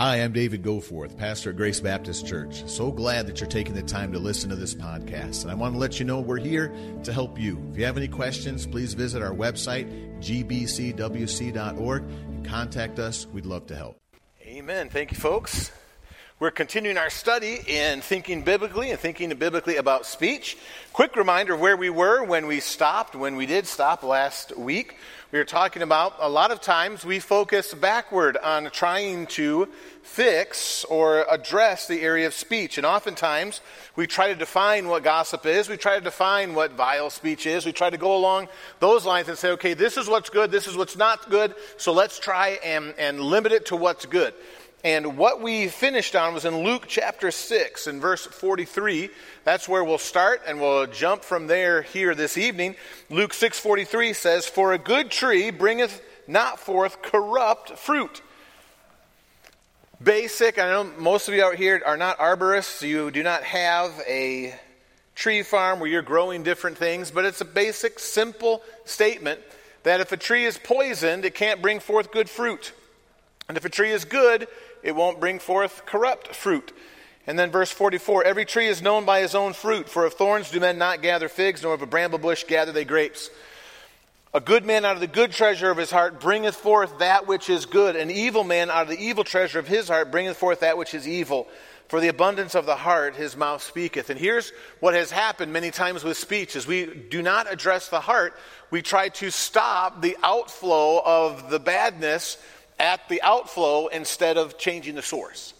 Hi, I'm David Goforth, pastor at Grace Baptist Church. So glad that you're taking the time to listen to this podcast. And I want to let you know we're here to help you. If you have any questions, please visit our website, gbcwc.org, and contact us. We'd love to help. Amen. Thank you, folks. We're continuing our study in thinking biblically and thinking biblically about speech. Quick reminder of where we were when we stopped, when we did stop last week. We were talking about a lot of times we focus backward on trying to fix or address the area of speech. And oftentimes we try to define what gossip is, we try to define what vile speech is, we try to go along those lines and say, okay, this is what's good, this is what's not good, so let's try and, and limit it to what's good. And what we finished on was in Luke chapter 6 and verse 43. That's where we'll start and we'll jump from there here this evening. Luke 6:43 says, "For a good tree bringeth not forth corrupt fruit." Basic, I know most of you out here are not arborists. You do not have a tree farm where you're growing different things, but it's a basic simple statement that if a tree is poisoned, it can't bring forth good fruit. And if a tree is good, it won't bring forth corrupt fruit. And then verse 44 Every tree is known by his own fruit, for of thorns do men not gather figs, nor of a bramble bush gather they grapes. A good man out of the good treasure of his heart bringeth forth that which is good. An evil man out of the evil treasure of his heart bringeth forth that which is evil. For the abundance of the heart his mouth speaketh. And here's what has happened many times with speech is we do not address the heart. We try to stop the outflow of the badness at the outflow instead of changing the source.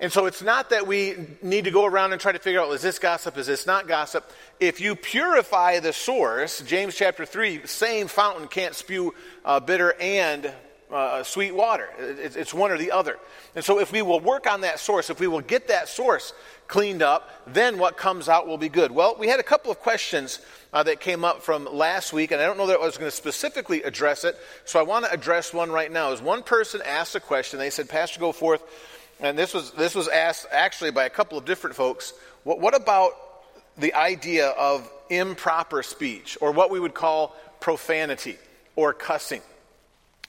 And so it's not that we need to go around and try to figure out is this gossip, is this not gossip. If you purify the source, James chapter 3, same fountain can't spew uh, bitter and uh, sweet water. It's one or the other. And so if we will work on that source, if we will get that source cleaned up, then what comes out will be good. Well, we had a couple of questions uh, that came up from last week, and I don't know that I was going to specifically address it, so I want to address one right now. As one person asked a question, they said, Pastor, Goforth, and this was, this was asked actually by a couple of different folks. What, what about the idea of improper speech, or what we would call profanity or cussing?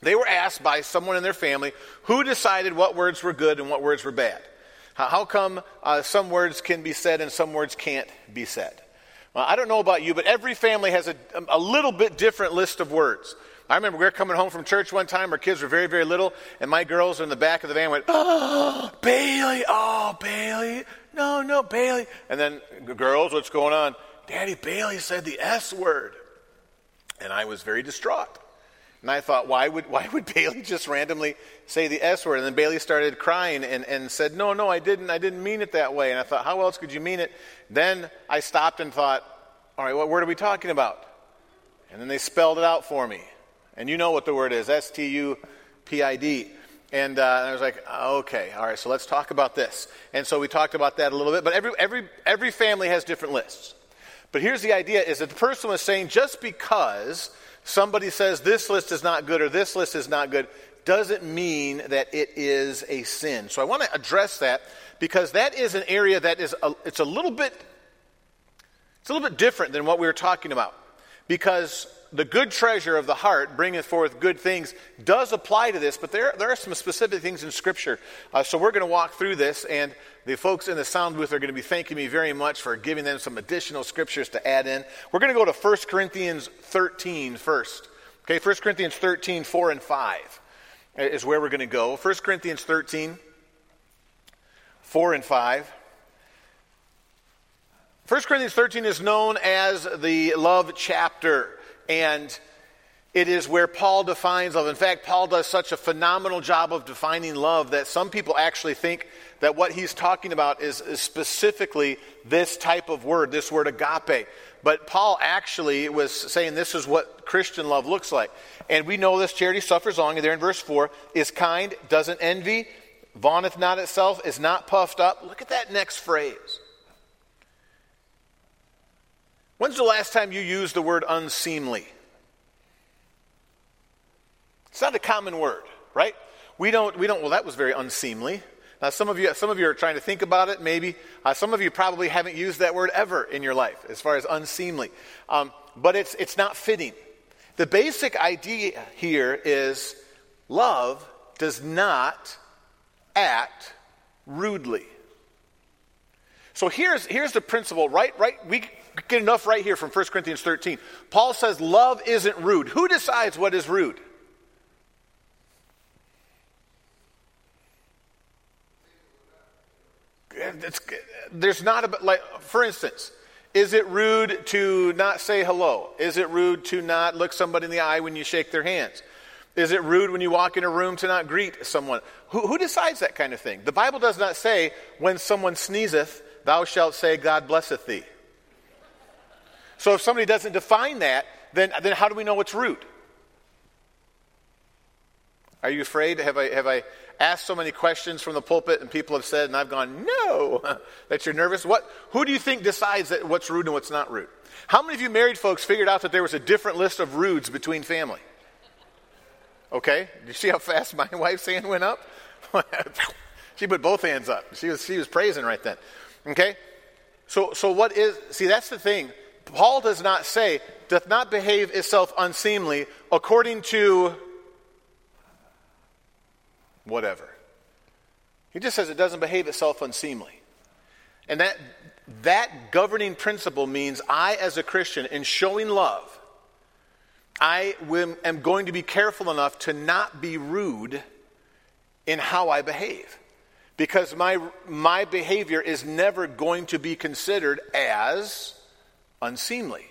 They were asked by someone in their family who decided what words were good and what words were bad. How come uh, some words can be said and some words can't be said? Well, I don't know about you, but every family has a, a little bit different list of words. I remember we were coming home from church one time. Our kids were very, very little, and my girls in the back of the van went, "Oh, Bailey! Oh, Bailey! No, no, Bailey!" And then, girls, what's going on? Daddy, Bailey said the S word, and I was very distraught. And I thought, why would, why would Bailey just randomly say the S word? And then Bailey started crying and, and said, no, no, I didn't. I didn't mean it that way. And I thought, how else could you mean it? Then I stopped and thought, all right, what word are we talking about? And then they spelled it out for me. And you know what the word is S T U P I D. And, uh, and I was like, okay, all right, so let's talk about this. And so we talked about that a little bit. But every, every, every family has different lists. But here's the idea is that the person was saying just because somebody says this list is not good or this list is not good doesn't mean that it is a sin. So I want to address that because that is an area that is a, it's a little bit it's a little bit different than what we were talking about because the good treasure of the heart bringeth forth good things does apply to this, but there, there are some specific things in Scripture. Uh, so we're going to walk through this, and the folks in the sound booth are going to be thanking me very much for giving them some additional scriptures to add in. We're going to go to 1 Corinthians 13 first. Okay, 1 Corinthians 13, 4 and 5 is where we're going to go. 1 Corinthians 13, 4 and 5. 1 Corinthians 13 is known as the love chapter. And it is where Paul defines love. In fact, Paul does such a phenomenal job of defining love that some people actually think that what he's talking about is, is, specifically this type of word, this word agape. But Paul actually was saying this is what Christian love looks like. And we know this charity suffers long, and there in verse 4 is kind, doesn't envy, vaunteth not itself, is not puffed up. Look at that next phrase. When's the last time you used the word unseemly? It's not a common word, right? We don't, we don't, well, that was very unseemly. Now, some of you, some of you are trying to think about it, maybe. Uh, some of you probably haven't used that word ever in your life, as far as unseemly. Um, but it's, it's not fitting. The basic idea here is love does not act rudely. So here's, here's the principle, right? Right? We get enough right here from 1 Corinthians 13. Paul says love isn't rude. Who decides what is rude? There's not a, like, for instance, is it rude to not say hello? Is it rude to not look somebody in the eye when you shake their hands? Is it rude when you walk in a room to not greet someone? Who, who decides that kind of thing? The Bible does not say, when someone sneezeth, thou shalt say, God blesseth thee. So if somebody doesn't define that, then, then how do we know it's rude? Are you afraid? Have I, have I asked so many questions from the pulpit and people have said, and I've gone, no, that you're nervous? What, who do you think decides that what's rude and what's not rude? How many of you married folks figured out that there was a different list of rudes between family? Okay, you see how fast my wife's hand went up? she put both hands up. She was, she was praising right then. Okay? So, so what is, see, that's the thing. Paul does not say, doth not behave itself unseemly according to whatever. He just says it doesn't behave itself unseemly. And that, that governing principle means I, as a Christian, in showing love, I am going to be careful enough to not be rude in how I behave. Because my, my behavior is never going to be considered as unseemly.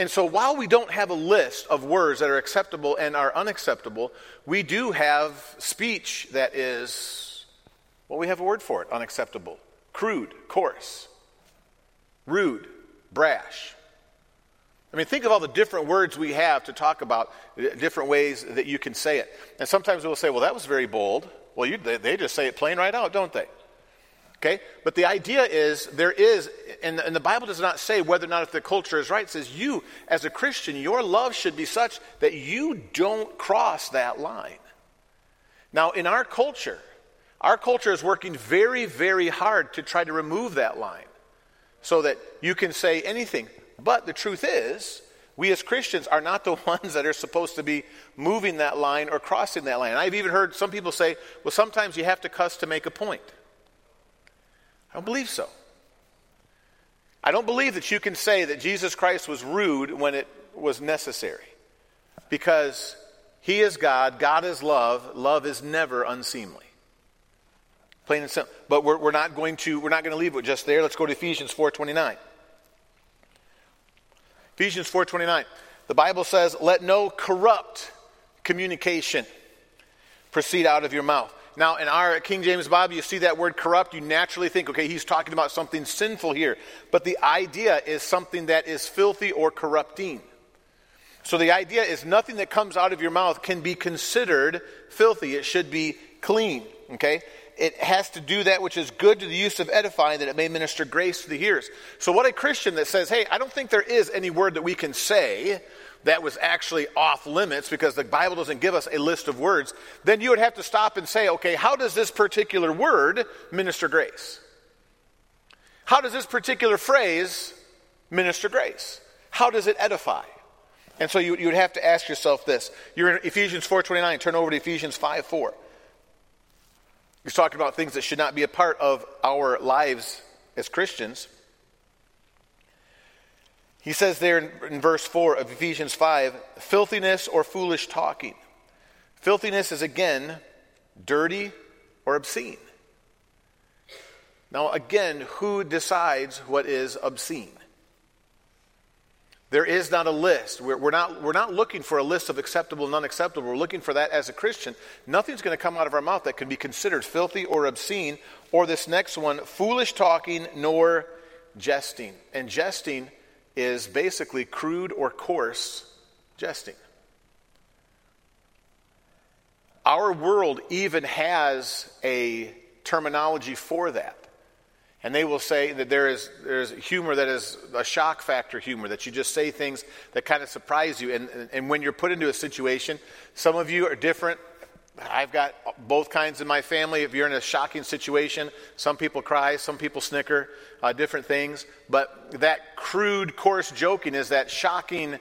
And so while we don't have a list of words that are acceptable and are unacceptable, we do have speech that is, well, we have a word for it unacceptable, crude, coarse, rude, brash. I mean, think of all the different words we have to talk about different ways that you can say it. And sometimes we'll say, well, that was very bold. Well, you, they, they just say it plain right out, don't they? Okay? But the idea is there is, and the, and the, Bible does not say whether or not if the culture is right. It says you, as a Christian, your love should be such that you don't cross that line. Now, in our culture, our culture is working very, very hard to try to remove that line so that you can say anything. But the truth is, we as Christians are not the ones that are supposed to be moving that line or crossing that line. I've even heard some people say, well, sometimes you have to cuss to make a point. I don't believe so. I don't believe that you can say that Jesus Christ was rude when it was necessary. Because he is God, God is love, love is never unseemly. Plain and simple. But we're, we're not going to we're not going to leave it just there. Let's go to Ephesians 4:29. Ephesians 4:29. The Bible says, "Let no corrupt communication proceed out of your mouth." Now, in our King James Bible, you see that word corrupt, you naturally think, okay, he's talking about something sinful here. But the idea is something that is filthy or corrupting. So the idea is nothing that comes out of your mouth can be considered filthy. It should be clean, okay? It has to do that which is good to the use of edifying, that it may minister grace to the hearers. So, what a Christian that says, hey, I don't think there is any word that we can say that was actually off limits because the Bible doesn't give us a list of words, then you would have to stop and say, okay, how does this particular word minister grace? How does this particular phrase minister grace? How does it edify? And so you, you would have to ask yourself this. You're in Ephesians 4.29. Turn over to Ephesians 5.4. He's talking about things that should not be a part of our lives as Christians. He says there in, in, verse 4 of Ephesians 5 filthiness or foolish talking. Filthiness is again dirty or obscene. Now, again, who decides what is obscene? There is not a list. We're, we're, not, we're not looking for a list of acceptable and unacceptable. We're looking for that as a Christian. Nothing's going to come out of our mouth that can be considered filthy or obscene, or this next one, foolish talking nor jesting. And jesting is basically crude or coarse jesting. Our world even has a terminology for that. And they will say that there is there's humor that is a shock factor humor, that you just say things that kind of surprise you. And, and when you're put into a situation, some of you are different. I've got both kinds in my family. If you're in a shocking situation, some people cry, some people snicker, uh, different things. But that crude, coarse joking is that shocking,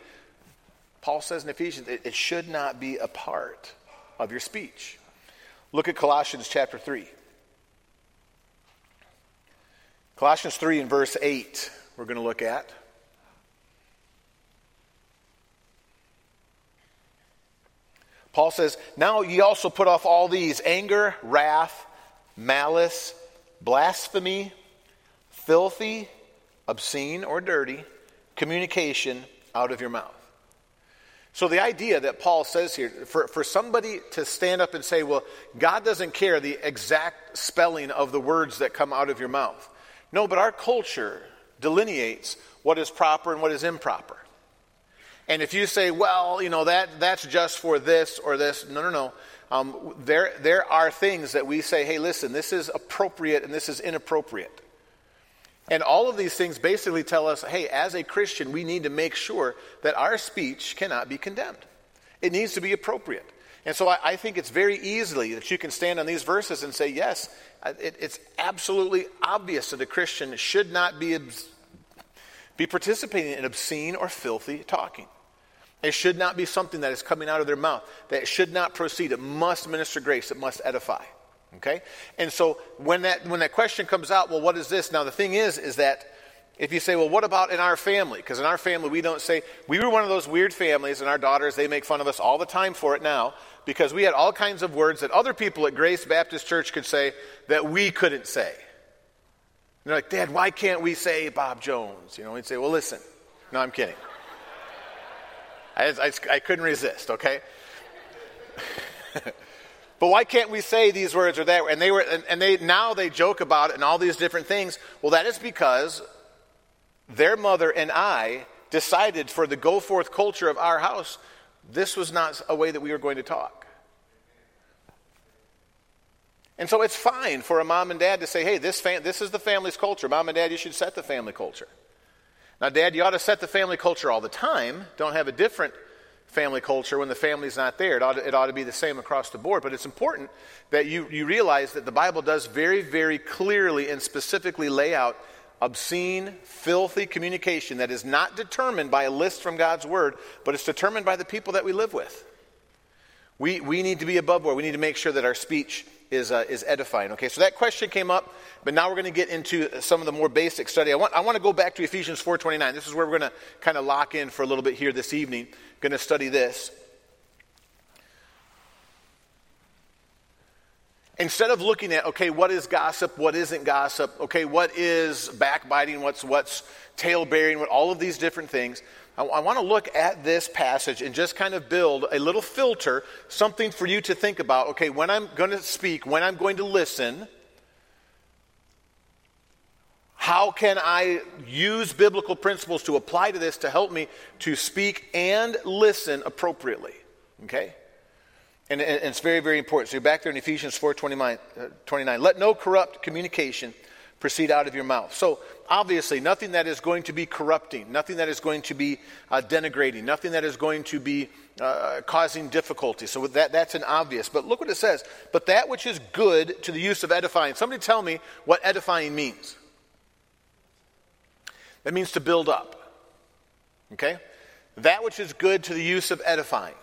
Paul says in Ephesians, it, it should not be a part of your speech. Look at Colossians chapter 3. Colossians 3 and verse 8, we're going to look at. Paul says, Now ye also put off all these anger, wrath, malice, blasphemy, filthy, obscene, or dirty communication out of your mouth. So, the idea that Paul says here, for, for somebody to stand up and say, well, God doesn't care the exact spelling of the words that come out of your mouth. No, but our culture delineates what is proper and what is improper. And if you say, well, you know, that, that's just for this or this, no, no, no. Um, there, there are things that we say, hey, listen, this is appropriate and this is inappropriate. And all of these things basically tell us, hey, as a Christian, we need to make sure that our speech cannot be condemned. It needs to be appropriate. And so I, I think it's very easily that you can stand on these verses and say, yes, it, it's absolutely obvious that a Christian should not be, be participating in obscene or filthy talking. It should not be something that is coming out of their mouth. That should not proceed. It must minister grace. It must edify. Okay? And so when that when that question comes out, well, what is this? Now the thing is, is that if you say, well, what about in our family? Because in our family we don't say we were one of those weird families, and our daughters they make fun of us all the time for it now because we had all kinds of words that other people at Grace Baptist Church could say that we couldn't say. And they're like, Dad, why can't we say Bob Jones? You know, we'd say, well, listen. No, I'm kidding. I, I, I couldn't resist, okay? but why can't we say these words or that? And they were, and, and they now they joke about it and all these different things. Well, that is because their mother and I decided for the Goforth culture of our house, this was not a way that we were going to talk. And so it's fine for a mom and dad to say, hey, this, fam- this is the family's culture. Mom and dad, you should set the family culture. Now, Dad, you ought to set the family culture all the time. Don't have a different family culture when the family's not there. It ought, to, it ought to be the same across the board. But it's important that you, you realize that the Bible does very, very clearly and specifically lay out obscene, filthy communication that is not determined by a list from God's Word, but it's determined by the people that we live with. We, we need to be above board. We need to make sure that our speech is, uh, is edifying. Okay, so that question came up, but now we're going to get into some of the more basic study. I want, I want to go back to Ephesians 4.29. This is where we're going to kind of lock in for a little bit here this evening. Going to study this. Instead of looking at, okay, what is gossip, what isn't gossip, okay, what is backbiting, what's, what's tail bearing, what, all of these different things, I, I want to look at this passage and just kind of build a little filter, something for you to think about. Okay, when I'm going to speak, when I'm going to listen, how can I use biblical principles to apply to this to help me to speak and listen appropriately? Okay? And, and it's very, very important. So you're back there in Ephesians 4 29, uh, 29. Let no corrupt communication proceed out of your mouth. So, obviously, nothing that is going to be corrupting, nothing that is going to be uh, denigrating, nothing that is going to be uh, causing difficulty. So, that, that's an obvious. But look what it says. But that which is good to the use of edifying. Somebody tell me what edifying means. That means to build up. Okay? That which is good to the use of edifying.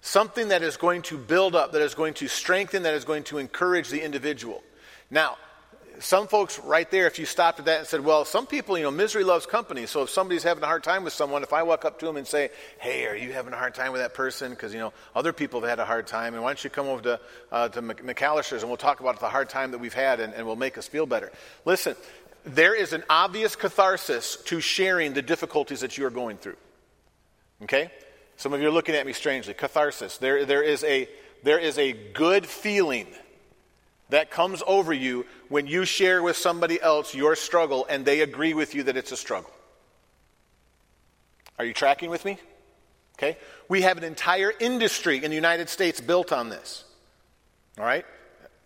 Something that is going to build up, that is going to strengthen, that is going to encourage the individual. Now, some folks right there, if you stopped at that and said, well, some people, you know, misery loves company. So if somebody's having a hard time with someone, if I walk up to them and say, hey, are you having a hard time with that person? Because, you know, other people have had a hard time. And why don't you come over to, uh, to McAllister's and we'll talk about the hard time that we've had and, and we'll make us feel better. Listen, there is an obvious catharsis to sharing the difficulties that you are going through. Okay? Some of you are looking at me strangely. Catharsis. There, there, is, a, there is a good feeling that comes over you when you share with somebody else your struggle and they agree with you that it's a struggle. Are you tracking with me? Okay? We have an entire industry in the United States built on this. All right?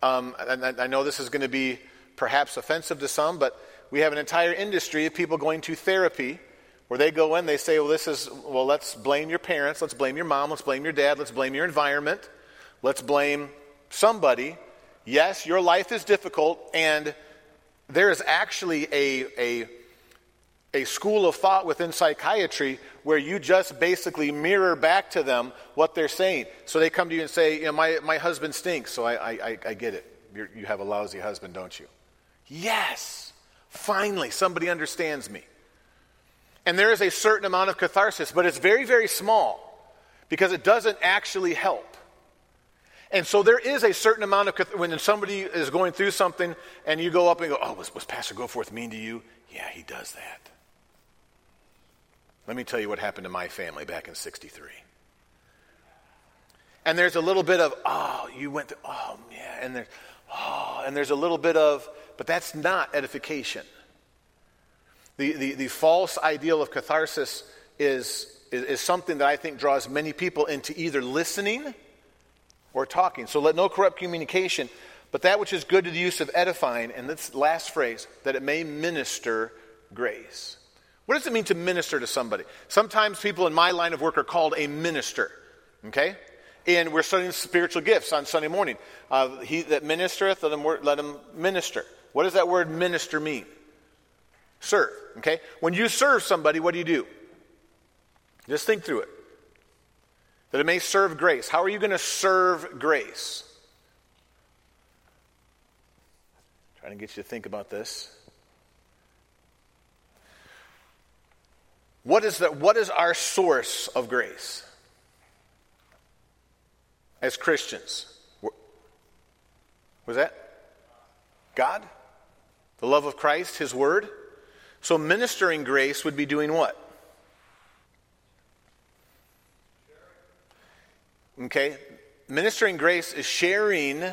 Um, I know this is going to be perhaps offensive to some, but we have an entire industry of people going to therapy where they go in, they say, well, this is, well, let's blame your parents, let's blame your mom, let's blame your dad, let's blame your environment, let's blame somebody Yes, your life is difficult, and there is actually a, a, a school of thought within psychiatry where you just basically mirror back to them what they're saying. So they come to you and say, you know, my, my husband stinks, so I, I, I get it. You're, you have a lousy husband, don't you? Yes, finally, somebody understands me. And there is a certain amount of catharsis, but it's very, very small because it doesn't actually help. And so there is a certain amount of, when somebody is going through something and you go up and go, oh, was, was Pastor Goforth mean to you? Yeah, he does that. Let me tell you what happened to my family back in 63. And there's a little bit of, oh, you went to, oh, yeah, and there's, oh, and there's a little bit of, but that's not edification. The, the, the false ideal of catharsis is, is, is something that I think draws many people into either listening or talking. So let no corrupt communication, but that which is good to the use of edifying, and this last phrase, that it may minister grace. What does it mean to minister to somebody? Sometimes people in my line of work are called a minister. Okay? And we're studying spiritual gifts on Sunday morning. Uh, he that ministereth, let him, work, let him minister. What does that word minister mean? Serve. Okay? When you serve somebody, what do you do? Just think through it. That it may serve grace. How are you going to serve grace? Trying to get you to think about this. What is, the, what is our source of grace as Christians? Was that? God? The love of Christ, His Word? So ministering grace would be doing what? Okay? Ministering grace is sharing,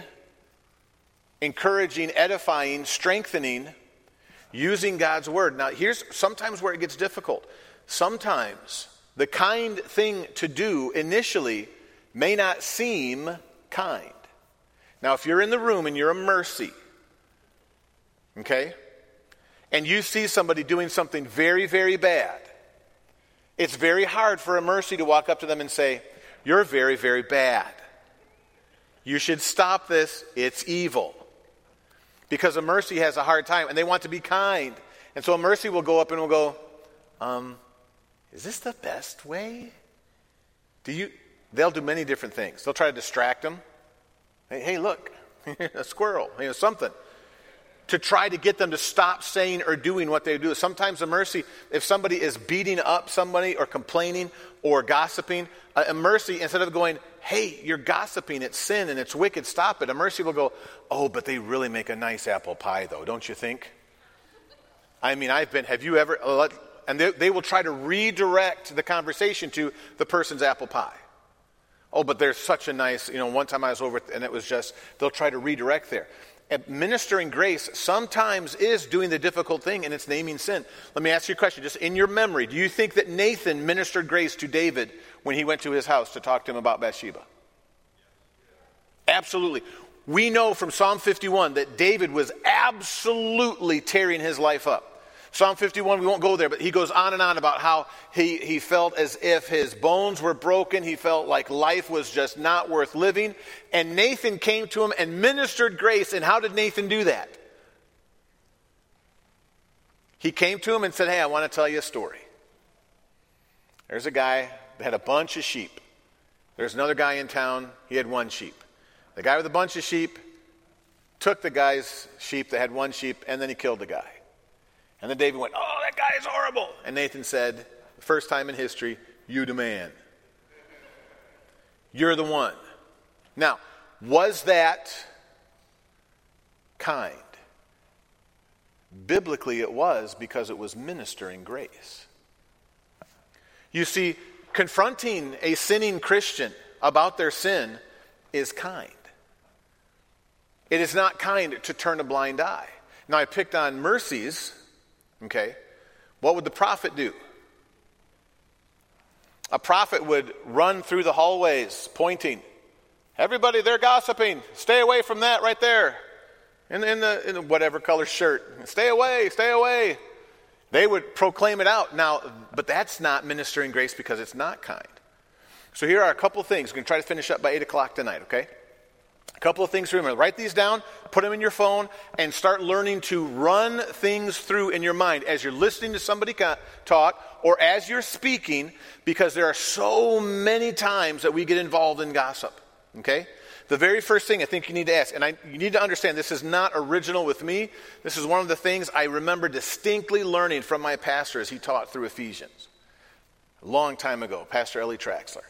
encouraging, edifying, strengthening, using God's Word. Now, here's sometimes where it gets difficult. Sometimes the kind thing to do initially may not seem kind. Now, if you're in the room and you're a mercy, okay, and you see somebody doing something very, very bad, it's very hard for a mercy to walk up to them and say, You're very, very bad. You should stop this. It's evil. Because a mercy has a hard time and they want to be kind. And so a mercy will go up and will go, um, is this the best way? Do you, they'll do many different things. They'll try to distract them. Hey, hey look, a squirrel, you know, something. To try to get them to stop saying or doing what they do. Sometimes a mercy, if somebody is beating up somebody or complaining or gossiping, a mercy, instead of going, hey, you're gossiping, it's sin and it's wicked, stop it, a mercy will go, oh, but they really make a nice apple pie, though, don't you think? I mean, I've been, have you ever, and they, they will try to redirect the conversation to the person's apple pie. Oh, but there's such a nice, you know, one time I was over and it was just, they'll try to redirect there. Administering grace sometimes is doing the difficult thing and it's naming sin. Let me ask you a question, just in your memory. Do you think that Nathan ministered grace to David when he went to his house to talk to him about Bathsheba? Absolutely. We know from Psalm 51 that David was absolutely tearing his life up. Psalm 51, we won't go there, but he goes on and on about how he, he felt as if his bones were broken. He felt like life was just not worth living. And Nathan came to him and ministered grace. And how did Nathan do that? He came to him and said, Hey, I want to tell you a story. There's a guy that had a bunch of sheep. There's another guy in town, he had one sheep. The guy with a bunch of sheep took the guy's sheep that had one sheep, and then he killed the guy. And then David went, Oh, that guy is horrible. And Nathan said, first time in history, you demand. You're the one. Now, was that kind? Biblically, it was because it was ministering grace. You see, confronting a sinning Christian about their sin is kind. It is not kind to turn a blind eye. Now, I picked on mercies Okay? What would the prophet do? A prophet would run through the hallways pointing. Everybody, they're gossiping. Stay away from that right there. In, in, the, in whatever color shirt. Stay away, stay away. They would proclaim it out. Now, but that's not ministering grace because it's not kind. So here are a couple things. We're going to try to finish up by 8 o'clock tonight, okay? A couple of things to remember. Write these down, put them in your phone, and start learning to run things through in your mind as you're listening to somebody talk or as you're speaking, because there are so many times that we get involved in gossip. Okay? The very first thing I think you need to ask, and I, you need to understand this is not original with me. This is one of the things I remember distinctly learning from my pastor as he taught through Ephesians. A long time ago, Pastor Ellie Traxler.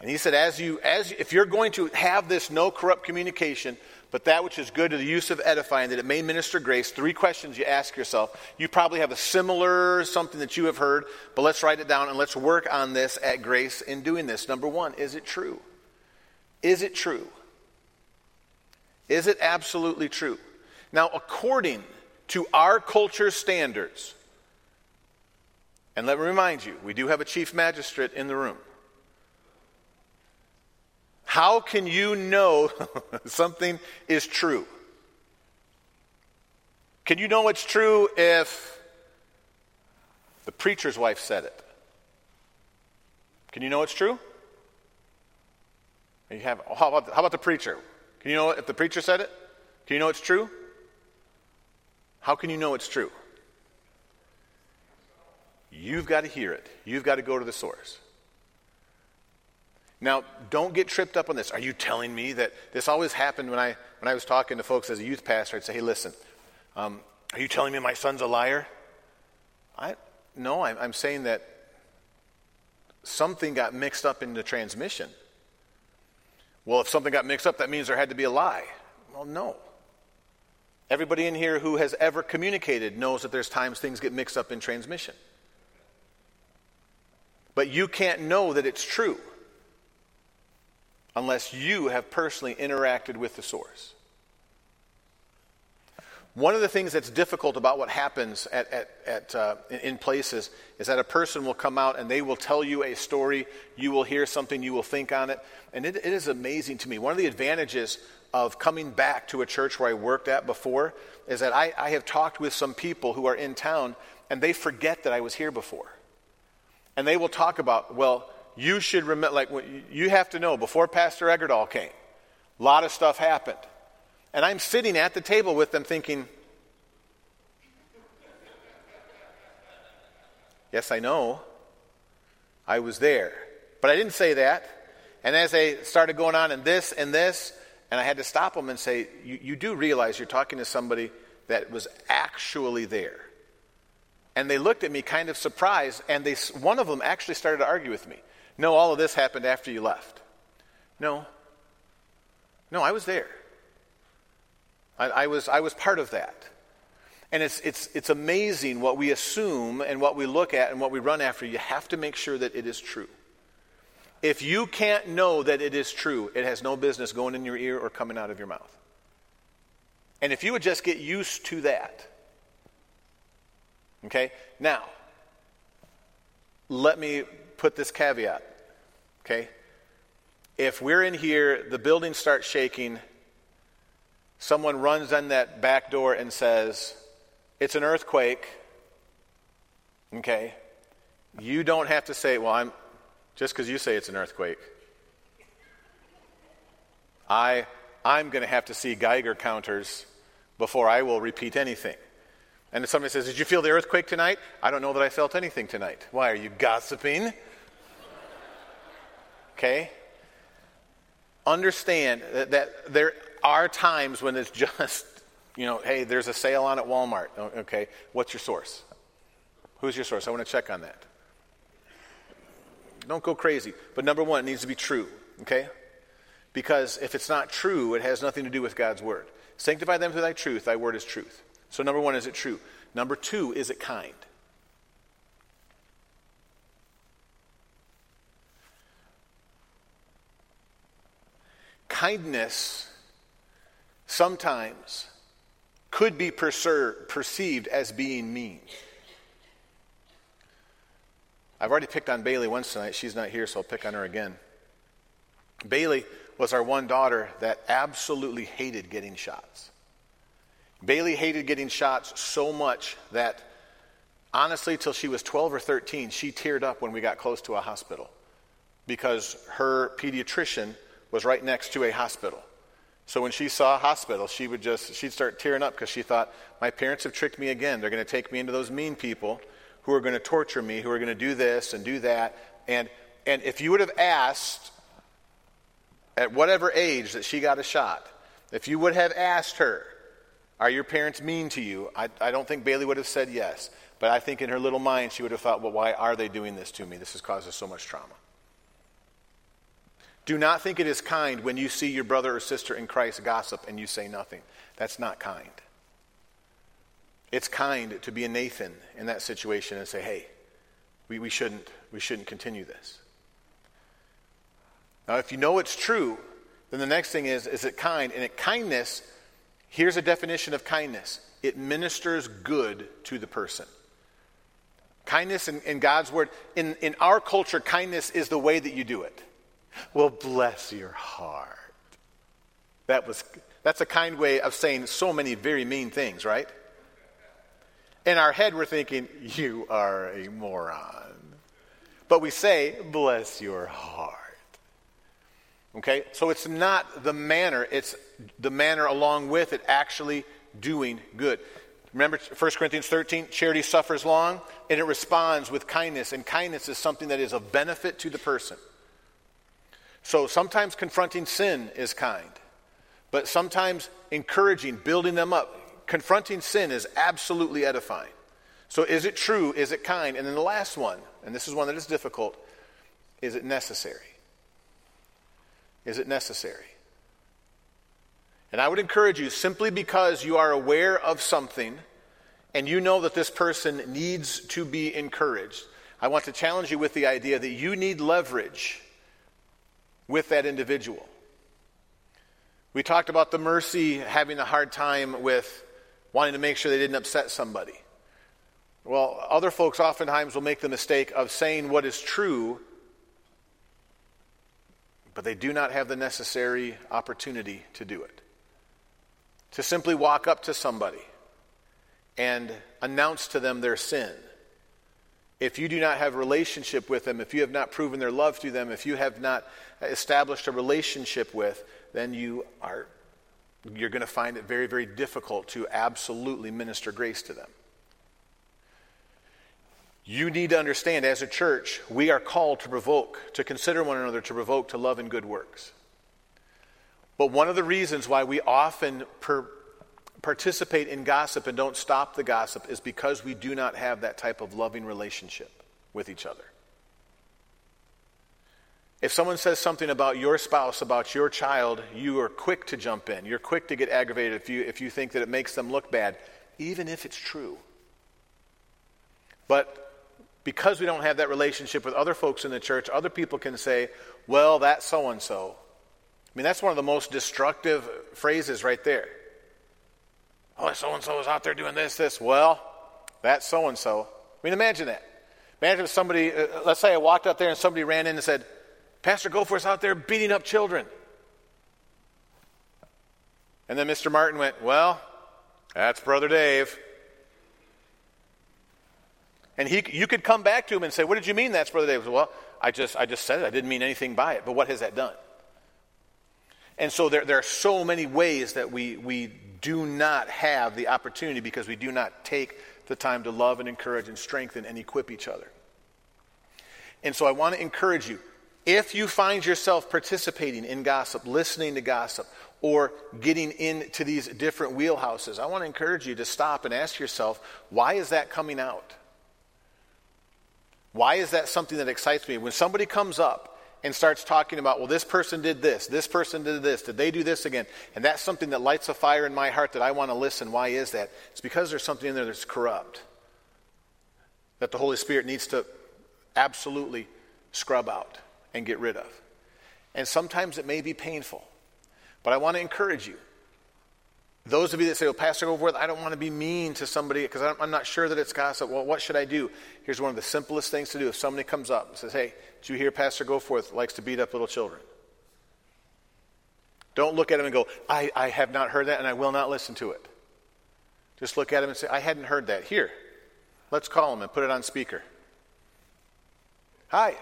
And he said, as you, as, if you're going to have this no corrupt communication, but that which is good to the use of edifying, that it may minister grace, three questions you ask yourself. You probably have a similar something that you have heard, but let's write it down and let's work on this at grace in doing this. Number one, is it true? Is it true? Is it absolutely true? Now, according to our culture standards, and let me remind you, we do have a chief magistrate in the room. How can you know something is true? Can you know it's true if the preacher's wife said it? Can you know it's true? You have, oh, how, about, how about the preacher? Can you know if the preacher said it? Can you know it's true? How can you know it's true? You've got to hear it. You've got to go to the source. Now, don't get tripped up on this. Are you telling me that this always happened when I, when I was talking to folks as a youth pastor? I'd say, hey, listen, um, are you telling me my son's a liar? I, no, I'm, I'm saying that something got mixed up in the transmission. Well, if something got mixed up, that means there had to be a lie. Well, no. Everybody in here who has ever communicated knows that there's times things get mixed up in transmission. But you can't know that it's true unless you have personally interacted with the source. One of the things that's difficult about what happens at, at, at uh, in places is that a person will come out and they will tell you a story, you will hear something, you will think on it, and it, it is amazing to me. One of the advantages of coming back to a church where I worked at before is that I, I have talked with some people who are in town and they forget that I was here before. And they will talk about, well, you should remember, like, you have to know, before Pastor Eggerdahl came, a lot of stuff happened. And I'm sitting at the table with them thinking, yes, I know. I was there. But I didn't say that. And as they started going on and this and this, and I had to stop them and say, you, you do realize you're talking to somebody that was actually there. And they looked at me kind of surprised, and they, one of them actually started to argue with me. No, all of this happened after you left. No. No, I was there. I, I, was, I was part of that. And it's, it's, it's amazing what we assume and what we look at and what we run after. You have to make sure that it is true. If you can't know that it is true, it has no business going in your ear or coming out of your mouth. And if you would just get used to that. Okay? Now, let me put this caveat. Okay? If we're in here, the building starts shaking, someone runs on that back door and says, It's an earthquake. Okay? You don't have to say, Well, I'm just because you say it's an earthquake. I, I'm going to have to see Geiger counters before I will repeat anything. And if somebody says, Did you feel the earthquake tonight? I don't know that I felt anything tonight. Why? Are you gossiping? Okay? Understand that, that there are times when it's just, you know, hey, there's a sale on at Walmart. Okay, what's your source? Who's your source? I want to check on that. Don't go crazy. But number one, it needs to be true, okay? Because if it's not true, it has nothing to do with God's word. Sanctify them through thy truth. Thy word is truth. So, number one, is it true? Number two, is it kind? Kindness sometimes could be perceived as being mean. I've already picked on Bailey once tonight. She's not here, so I'll pick on her again. Bailey was our one daughter that absolutely hated getting shots. Bailey hated getting shots so much that honestly, till she was 12 or 13, she teared up when we got close to a hospital because her pediatrician was right next to a hospital. So when she saw a hospital, she would just, she'd start tearing up because she thought, my parents have tricked me again. They're going to take me into those mean people who are going to torture me, who are going to do this and do that. And, and if you would have asked at whatever age that she got a shot, if you would have asked her, are your parents mean to you? I, I don't think Bailey would have said yes. But I think in her little mind, she would have thought, well, why are they doing this to me? This has caused us so much trauma. Do not think it is kind when you see your brother or sister in Christ gossip and you say nothing. That's not kind. It's kind to be a Nathan in that situation and say, hey, we, we, shouldn't, we shouldn't continue this. Now, if you know it's true, then the next thing is, is it kind? And it kindness, here's a definition of kindness it ministers good to the person. Kindness in, in God's word, in, in our culture, kindness is the way that you do it. Well, bless your heart. That was, that's a kind way of saying so many very mean things, right? In our head, we're thinking, you are a moron. But we say, bless your heart. Okay? So it's not the manner, it's the manner along with it actually doing good. Remember 1 Corinthians 13? Charity suffers long and it responds with kindness, and kindness is something that is of benefit to the person. So sometimes confronting sin is kind, but sometimes encouraging, building them up. Confronting sin is absolutely edifying. So is it true? Is it kind? And then the last one, and this is one that is difficult, is it necessary? Is it necessary? And I would encourage you, simply because you are aware of something and you know that this person needs to be encouraged, I want to challenge you with the idea that you need leverage with that individual. We talked about the mercy having a hard time with wanting to make sure they didn't upset somebody. Well, other folks oftentimes will make the mistake of saying what is true, but they do not have the necessary opportunity to do it. To simply walk up to somebody and announce to them their sin if you do not have relationship with them, if you have not proven their love to them, if you have not established a relationship with, then you are you're going to find it very very difficult to absolutely minister grace to them. You need to understand as a church, we are called to provoke, to consider one another, to provoke to love and good works. But one of the reasons why we often per, participate in gossip and don't stop the gossip is because we do not have that type of loving relationship with each other. If someone says something about your spouse, about your child, you are quick to jump in. You're quick to get aggravated if you, if you think that it makes them look bad, even if it's true. But because we don't have that relationship with other folks in the church, other people can say, well, that's so and so. I mean, that's one of the most destructive phrases right there. Oh, so and so is out there doing this, this. Well, that's so and so. I mean, imagine that. Imagine if somebody, uh, let's say I walked up there and somebody ran in and said, Pastor Goforth's out there beating up children. And then Mr. Martin went, Well, that's Brother Dave. And he, you could come back to him and say, What did you mean that's Brother Dave? Well, I just, I just said it. I didn't mean anything by it. But what has that done? And so there, there are so many ways that we, we do not have the opportunity because we do not take the time to love and encourage and strengthen and equip each other. And so I want to encourage you if you find yourself participating in gossip, listening to gossip, or getting into these different wheelhouses, I want to encourage you to stop and ask yourself, why is that coming out? Why is that something that excites me? When somebody comes up and starts talking about, well, this person did this, this person did this, did they do this again? And that's something that lights a fire in my heart that I want to listen. Why is that? It's because there's something in there that's corrupt, that the Holy Spirit needs to absolutely scrub out and get rid of. And sometimes it may be painful, but I want to encourage you. Those of you that say, well, Pastor Goforth, I don't want to be mean to somebody because I'm not sure that it's gossip. Well, what should I do? Here's one of the simplest things to do. If somebody comes up and says, hey, did you hear Pastor Goforth likes to beat up little children? Don't look at him and go, I, I have not heard that and I will not listen to it. Just look at him and say, I hadn't heard that. Here, let's call him and put it on speaker. Hi.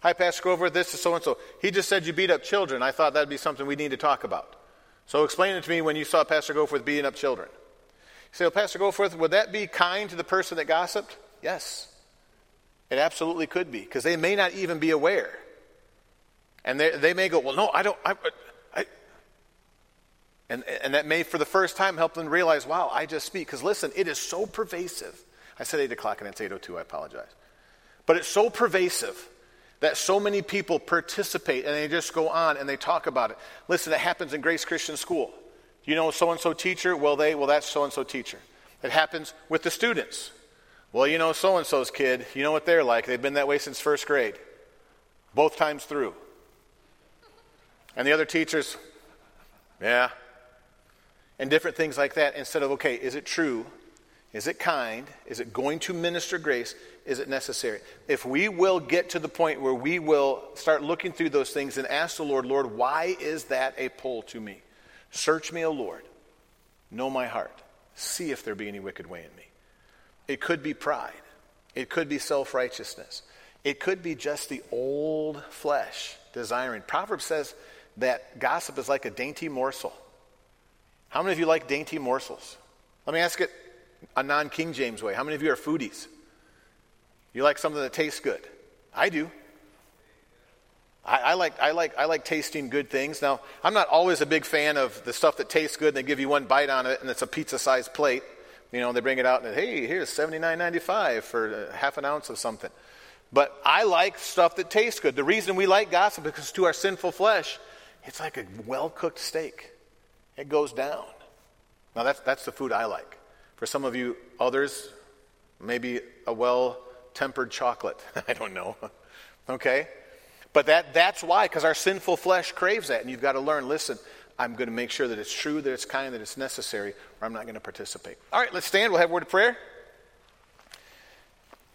Hi, Pastor Goforth. This is so and so. He just said you beat up children. I thought that'd be something we need to talk about. So explain it to me when you saw Pastor Goforth beating up children. You say, well, Pastor Goforth, would that be kind to the person that gossiped? Yes. It absolutely could be, because they may not even be aware. And they, they may go, well, no, I don't, I, I, and, and that may, for the first time, help them realize, wow, I just speak. Because listen, it is so pervasive. I said 8 o'clock and it's 8.02, I apologize. But it's so pervasive that so many people participate and they just go on and they talk about it. Listen, it happens in Grace Christian School. You know so and so teacher? Well, they, well, that's so and so teacher. It happens with the students. Well, you know so and so's kid. You know what they're like. They've been that way since first grade, both times through. And the other teachers, yeah. And different things like that instead of, okay, is it true? Is it kind? Is it going to minister grace? Is it necessary? If we will get to the point where we will start looking through those things and ask the Lord, Lord, why is that a pull to me? Search me, O Lord. Know my heart. See if there be any wicked way in me. It could be pride. It could be self righteousness. It could be just the old flesh desiring. Proverbs says that gossip is like a dainty morsel. How many of you like dainty morsels? Let me ask it a non King James way. How many of you are foodies? You like something that tastes good? I do. I, I, like, I, like, I like tasting good things. Now, I'm not always a big fan of the stuff that tastes good and they give you one bite on it and it's a pizza sized plate. You know, they bring it out and, hey, here's $79.95 for uh, half an ounce of something. But I like stuff that tastes good. The reason we like gossip is because to our sinful flesh, it's like a well cooked steak. It goes down. Now, that's, that's the food I like. For some of you others, maybe a well tempered chocolate. I don't know. okay? But that, that's why, because our sinful flesh craves that. And you've got to learn listen, I'm going to make sure that it's true, that it's kind, that it's necessary, or I'm not going to participate. All right, let's stand. We'll have a word of prayer.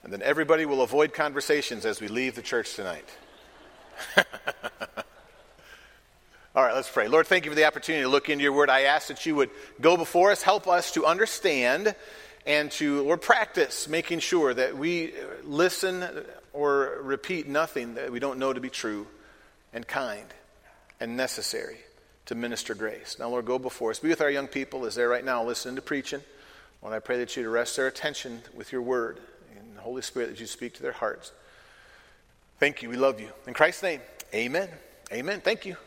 And then everybody will avoid conversations as we leave the church tonight. All right, let's pray. Lord, thank you for the opportunity to look into your word. I ask that you would go before us, help us to understand and to, Lord, practice making sure that we listen or repeat nothing that we don't know to be true and kind and necessary to minister grace. Now, Lord, go before us. Be with our young people as they're right now listening to preaching. Lord, I pray that you'd arrest their attention with your word and the Holy Spirit that you speak to their hearts. Thank you. We love you. In Christ's name, amen. Amen. Thank you.